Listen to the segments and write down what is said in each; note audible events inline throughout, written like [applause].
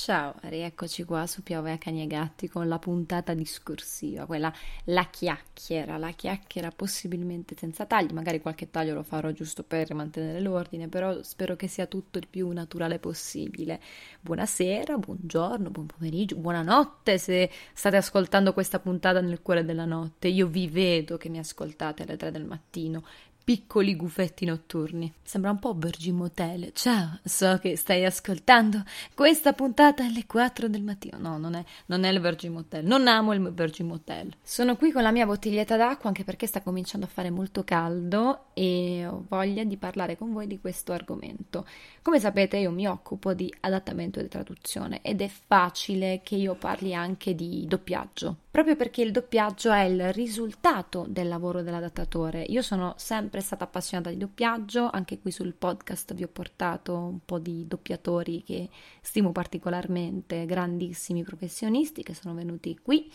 Ciao, rieccoci qua su Piove a Cani e Gatti con la puntata discorsiva, quella la chiacchiera, la chiacchiera possibilmente senza tagli, magari qualche taglio lo farò giusto per mantenere l'ordine, però spero che sia tutto il più naturale possibile. Buonasera, buongiorno, buon pomeriggio, buonanotte se state ascoltando questa puntata nel cuore della notte. Io vi vedo che mi ascoltate alle 3 del mattino piccoli gufetti notturni. Sembra un po' Virgin Motel. Ciao, so che stai ascoltando questa puntata alle 4 del mattino. No, non è, non è il Virgin Motel. Non amo il Virgin Motel. Sono qui con la mia bottiglietta d'acqua anche perché sta cominciando a fare molto caldo e ho voglia di parlare con voi di questo argomento. Come sapete io mi occupo di adattamento e traduzione ed è facile che io parli anche di doppiaggio, proprio perché il doppiaggio è il risultato del lavoro dell'adattatore. Io sono sempre sempre stata appassionata di doppiaggio, anche qui sul podcast vi ho portato un po' di doppiatori che stimo particolarmente, grandissimi professionisti che sono venuti qui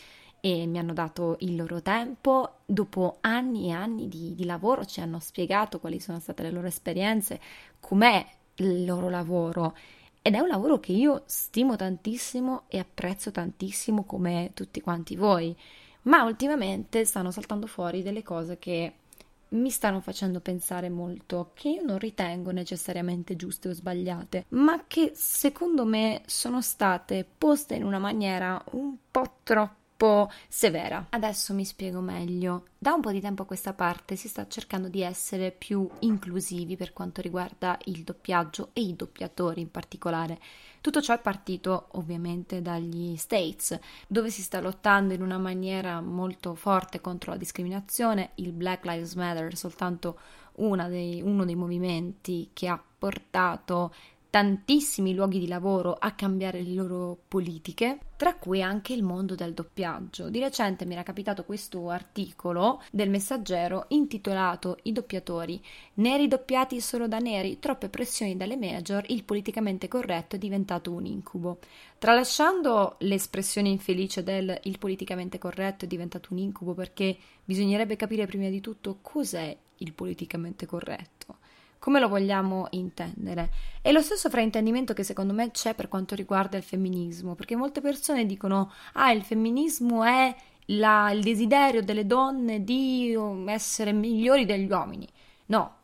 e mi hanno dato il loro tempo, dopo anni e anni di, di lavoro ci hanno spiegato quali sono state le loro esperienze, com'è il loro lavoro. Ed è un lavoro che io stimo tantissimo e apprezzo tantissimo come tutti quanti voi, ma ultimamente stanno saltando fuori delle cose che mi stanno facendo pensare molto che io non ritengo necessariamente giuste o sbagliate, ma che secondo me sono state poste in una maniera un po' troppo severa. Adesso mi spiego meglio. Da un po' di tempo a questa parte si sta cercando di essere più inclusivi per quanto riguarda il doppiaggio e i doppiatori in particolare. Tutto ciò è partito ovviamente dagli States, dove si sta lottando in una maniera molto forte contro la discriminazione. Il Black Lives Matter è soltanto dei, uno dei movimenti che ha portato tantissimi luoghi di lavoro a cambiare le loro politiche, tra cui anche il mondo del doppiaggio. Di recente mi era capitato questo articolo del Messaggero intitolato I doppiatori, neri doppiati solo da neri, troppe pressioni dalle major, il politicamente corretto è diventato un incubo. Tralasciando l'espressione infelice del il politicamente corretto è diventato un incubo perché bisognerebbe capire prima di tutto cos'è il politicamente corretto come lo vogliamo intendere. E lo stesso fraintendimento che secondo me c'è per quanto riguarda il femminismo, perché molte persone dicono ah il femminismo è la, il desiderio delle donne di um, essere migliori degli uomini. No,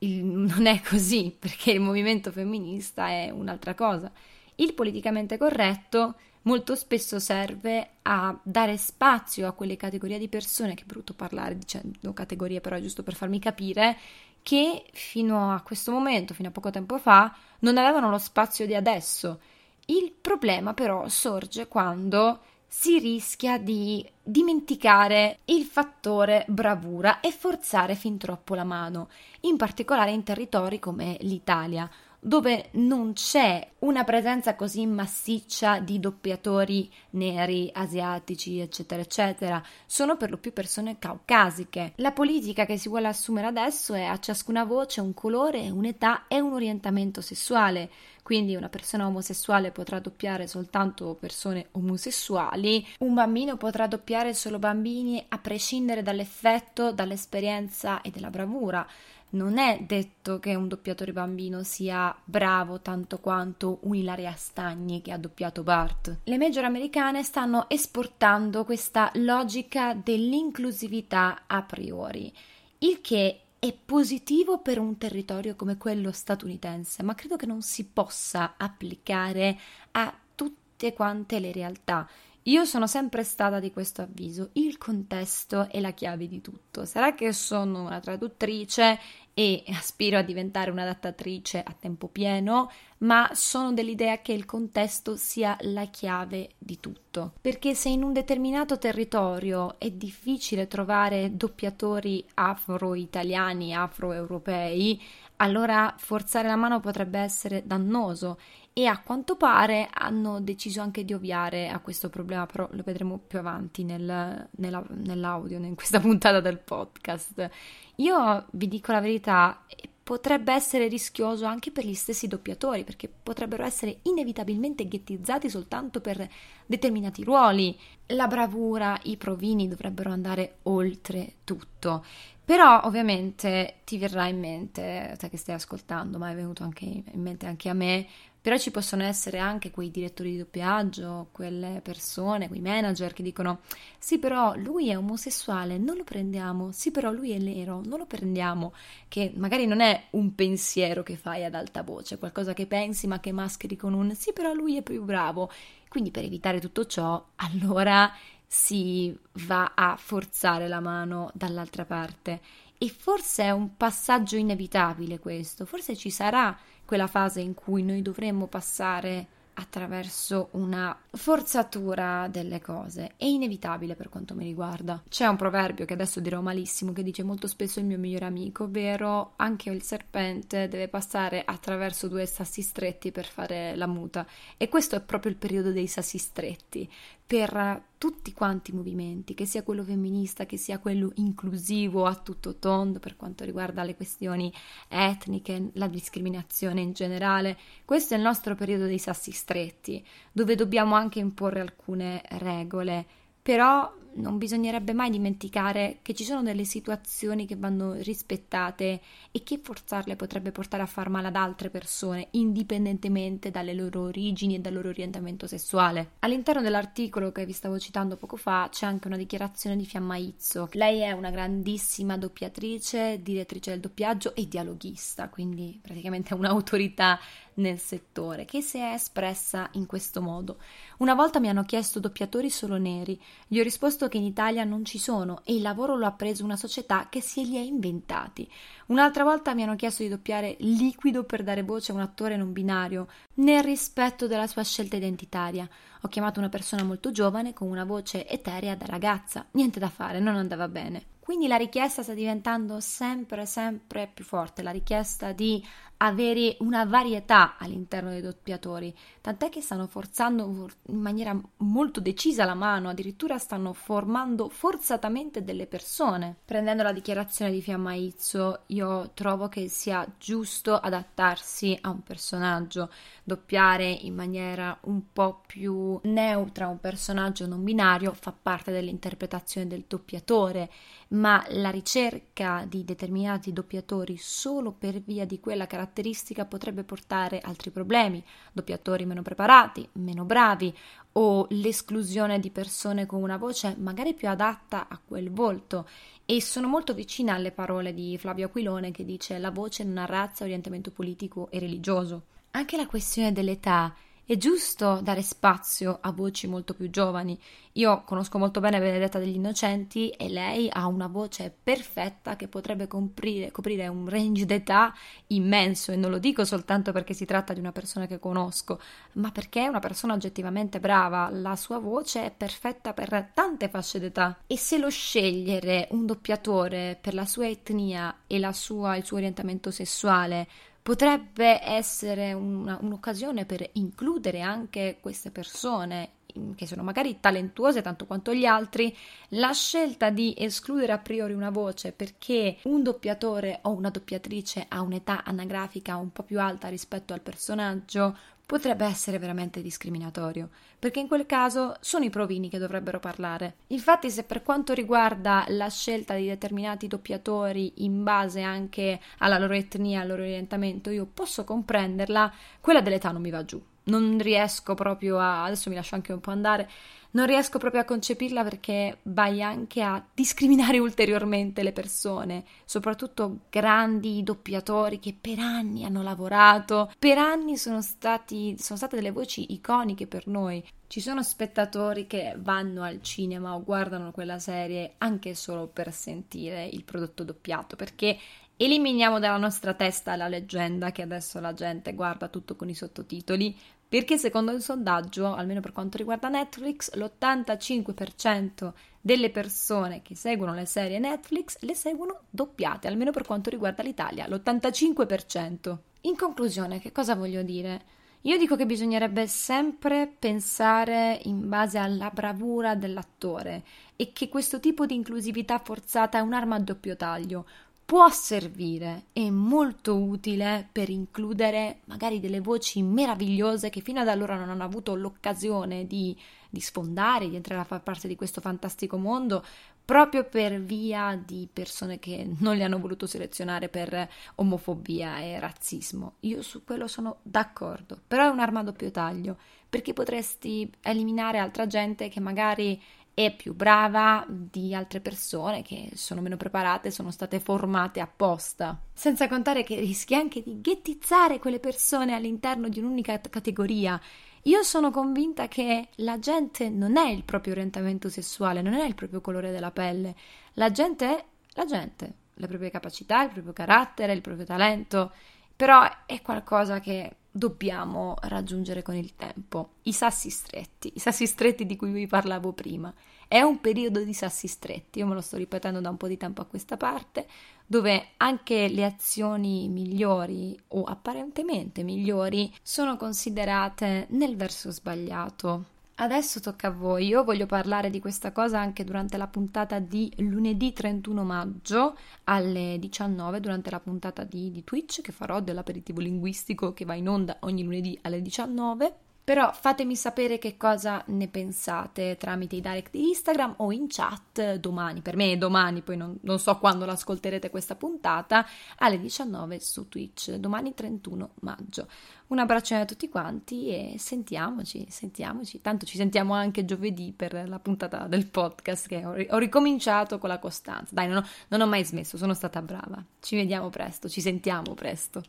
il, [laughs] non è così, perché il movimento femminista è un'altra cosa. Il politicamente corretto molto spesso serve a dare spazio a quelle categorie di persone, che è brutto parlare dicendo categorie, però è giusto per farmi capire, che fino a questo momento, fino a poco tempo fa, non avevano lo spazio di adesso. Il problema però sorge quando si rischia di dimenticare il fattore bravura e forzare fin troppo la mano, in particolare in territori come l'Italia, dove non c'è una presenza così massiccia di doppiatori neri, asiatici, eccetera, eccetera. Sono per lo più persone caucasiche. La politica che si vuole assumere adesso è a ciascuna voce un colore, un'età e un orientamento sessuale. Quindi una persona omosessuale potrà doppiare soltanto persone omosessuali, un bambino potrà doppiare solo bambini a prescindere dall'effetto, dall'esperienza e dalla bravura non è detto che un doppiatore bambino sia bravo tanto quanto un Ilaria Stagni che ha doppiato Bart. Le major americane stanno esportando questa logica dell'inclusività a priori, il che è positivo per un territorio come quello statunitense, ma credo che non si possa applicare a tutte quante le realtà. Io sono sempre stata di questo avviso, il contesto è la chiave di tutto. Sarà che sono una traduttrice e aspiro a diventare un'adattatrice a tempo pieno, ma sono dell'idea che il contesto sia la chiave di tutto. Perché se in un determinato territorio è difficile trovare doppiatori afro-italiani, afro-europei, allora forzare la mano potrebbe essere dannoso e a quanto pare hanno deciso anche di ovviare a questo problema, però lo vedremo più avanti nel, nella, nell'audio, in questa [laughs] puntata del podcast. Io vi dico la verità, potrebbe essere rischioso anche per gli stessi doppiatori, perché potrebbero essere inevitabilmente ghettizzati soltanto per determinati ruoli. La bravura, i provini dovrebbero andare oltre tutto. Però ovviamente ti verrà in mente, te che stai ascoltando, ma è venuto anche in mente anche a me, però ci possono essere anche quei direttori di doppiaggio, quelle persone, quei manager che dicono sì però lui è omosessuale, non lo prendiamo, sì però lui è nero, non lo prendiamo, che magari non è un pensiero che fai ad alta voce, qualcosa che pensi ma che mascheri con un sì però lui è più bravo. Quindi per evitare tutto ciò, [laughs] allora si va a forzare la mano dall'altra parte. E forse è un passaggio inevitabile questo, forse ci sarà quella fase in cui noi dovremmo passare attraverso una forzatura delle cose. È inevitabile per quanto mi riguarda. C'è un proverbio che adesso dirò malissimo che dice molto spesso il mio migliore amico, ovvero anche il serpente deve passare attraverso due sassi stretti per fare la muta. E questo è proprio il periodo dei sassi stretti per tutti quanti i movimenti, che sia quello femminista, che sia quello inclusivo a tutto tondo per quanto riguarda le questioni etniche, la discriminazione in generale. Questo è il nostro periodo dei sassi stretti, dove dobbiamo anche imporre alcune regole, però non bisognerebbe mai dimenticare che ci sono delle situazioni che vanno rispettate e che forzarle potrebbe portare a far male ad altre persone, indipendentemente dalle loro origini e dal loro orientamento sessuale. All'interno dell'articolo che vi stavo citando poco fa c'è anche una dichiarazione di Fiamma Izzo. Lei è una grandissima doppiatrice, direttrice del doppiaggio e dialoghista, quindi praticamente è un'autorità nel settore, che si è espressa in questo modo. Una volta mi hanno chiesto doppiatori solo neri, gli ho risposto che in Italia non ci sono e il lavoro lo ha preso una società che se li ha inventati. Un'altra volta mi hanno chiesto di doppiare liquido per dare voce a un attore non binario, nel rispetto della sua scelta identitaria. Ho chiamato una persona molto giovane con una voce eterea da ragazza. Niente da fare, non andava bene. Quindi la richiesta sta diventando sempre, sempre più forte, la richiesta di avere una varietà all'interno dei doppiatori, tant'è che stanno forzando in maniera molto decisa la mano, addirittura stanno formando forzatamente delle persone. Prendendo la dichiarazione di Fiamma Izzo, io trovo che sia giusto adattarsi a un personaggio, doppiare in maniera un po' più neutra un personaggio non binario fa parte dell'interpretazione del doppiatore, ma la ricerca di determinati doppiatori solo per via di quella caratteristica potrebbe portare altri problemi, doppiatori meno preparati, meno bravi o l'esclusione di persone con una voce magari più adatta a quel volto. E sono molto vicina alle parole di Flavio Aquilone che dice la voce non ha razza, orientamento politico e religioso. Anche la questione dell'età è giusto dare spazio a voci molto più giovani. Io conosco molto bene Benedetta degli Innocenti e lei ha una voce perfetta che potrebbe coprire, coprire un range d'età immenso e non lo dico soltanto perché si tratta di una persona che conosco, ma perché è una persona oggettivamente brava. La sua voce è perfetta per tante fasce d'età e se lo scegliere un doppiatore per la sua etnia e sua, il suo orientamento sessuale potrebbe essere una, un'occasione per includere anche queste persone che sono magari talentuose tanto quanto gli altri, la scelta di escludere a priori una voce perché un doppiatore o una doppiatrice ha un'età anagrafica un po' più alta rispetto al personaggio potrebbe essere veramente discriminatorio, perché in quel caso sono i provini che dovrebbero parlare. Infatti, se per quanto riguarda la scelta di determinati doppiatori in base anche alla loro etnia, al loro orientamento, io posso comprenderla, quella dell'età non mi va giù. Non riesco proprio a. adesso mi lascio anche un po' andare non riesco proprio a concepirla perché vai anche a discriminare [laughs] ulteriormente le persone, soprattutto grandi doppiatori che per anni hanno lavorato, per anni sono, stati, sono state delle voci iconiche per noi. Ci sono spettatori che vanno al cinema o guardano quella serie anche solo per sentire il prodotto doppiato, perché eliminiamo dalla nostra testa la leggenda che adesso la gente guarda tutto con i sottotitoli, perché secondo il sondaggio, almeno per quanto riguarda Netflix, l'85% delle persone che seguono le serie Netflix le seguono doppiate, almeno per quanto riguarda l'Italia, l'85%. In conclusione, che cosa voglio dire? Io dico che bisognerebbe sempre pensare in base alla bravura dell'attore e che questo tipo di inclusività forzata è un'arma a doppio taglio. Può servire, è molto utile per includere magari delle voci meravigliose che fino ad allora non hanno avuto l'occasione di, di sfondare, di entrare a far parte di questo fantastico mondo, proprio per via di persone che non li hanno voluto selezionare per omofobia e razzismo. Io su quello sono d'accordo, però è un'arma a doppio taglio, perché potresti eliminare altra gente che magari è più brava di altre persone che sono meno preparate, sono state formate apposta. Senza contare che rischi anche di ghettizzare quelle persone all'interno di un'unica categoria io sono convinta che la gente non è il proprio orientamento sessuale, non è il proprio colore della pelle. La gente è la gente, le proprie capacità, il proprio carattere, il proprio talento, però è qualcosa che dobbiamo raggiungere con il tempo. I sassi stretti, i sassi stretti di cui vi parlavo prima. È un periodo di sassi stretti, io me lo sto ripetendo da un po' di tempo a questa parte, dove anche le azioni migliori o apparentemente migliori sono considerate nel verso sbagliato. Adesso tocca a voi, io voglio parlare di questa cosa anche durante la puntata di lunedì 31 maggio alle 19, durante la puntata di, di Twitch che farò dell'aperitivo linguistico che va in onda ogni lunedì alle 19. Però fatemi sapere che cosa ne pensate tramite i direct di Instagram o in chat domani. Per me è domani, poi non, non so quando l'ascolterete questa puntata, alle 19 su Twitch, domani 31 maggio. Un abbraccio a tutti quanti e sentiamoci, sentiamoci. Tanto ci sentiamo anche giovedì per la puntata del podcast che ho, ho ricominciato con la costanza. Dai, non ho, non ho mai smesso, sono stata brava. Ci vediamo presto, ci sentiamo presto.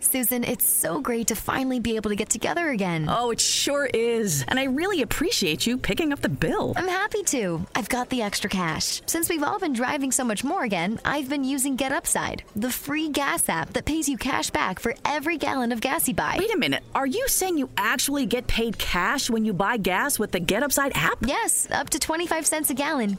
Susan, it's so great to finally be able to get together again. Oh, it sure is. And I really appreciate you picking up the bill. I'm happy to. I've got the extra cash. Since we've all been driving so much more again, I've been using Get Upside, the free gas app that pays you cash back for every gallon of gas you buy. Wait a minute. Are you saying you actually get paid cash when you buy gas with the Get Upside app? Yes, up to 25 cents a gallon.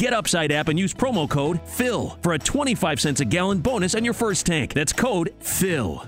Get Upside app and use promo code FILL for a 25 cents a gallon bonus on your first tank. That's code PHIL.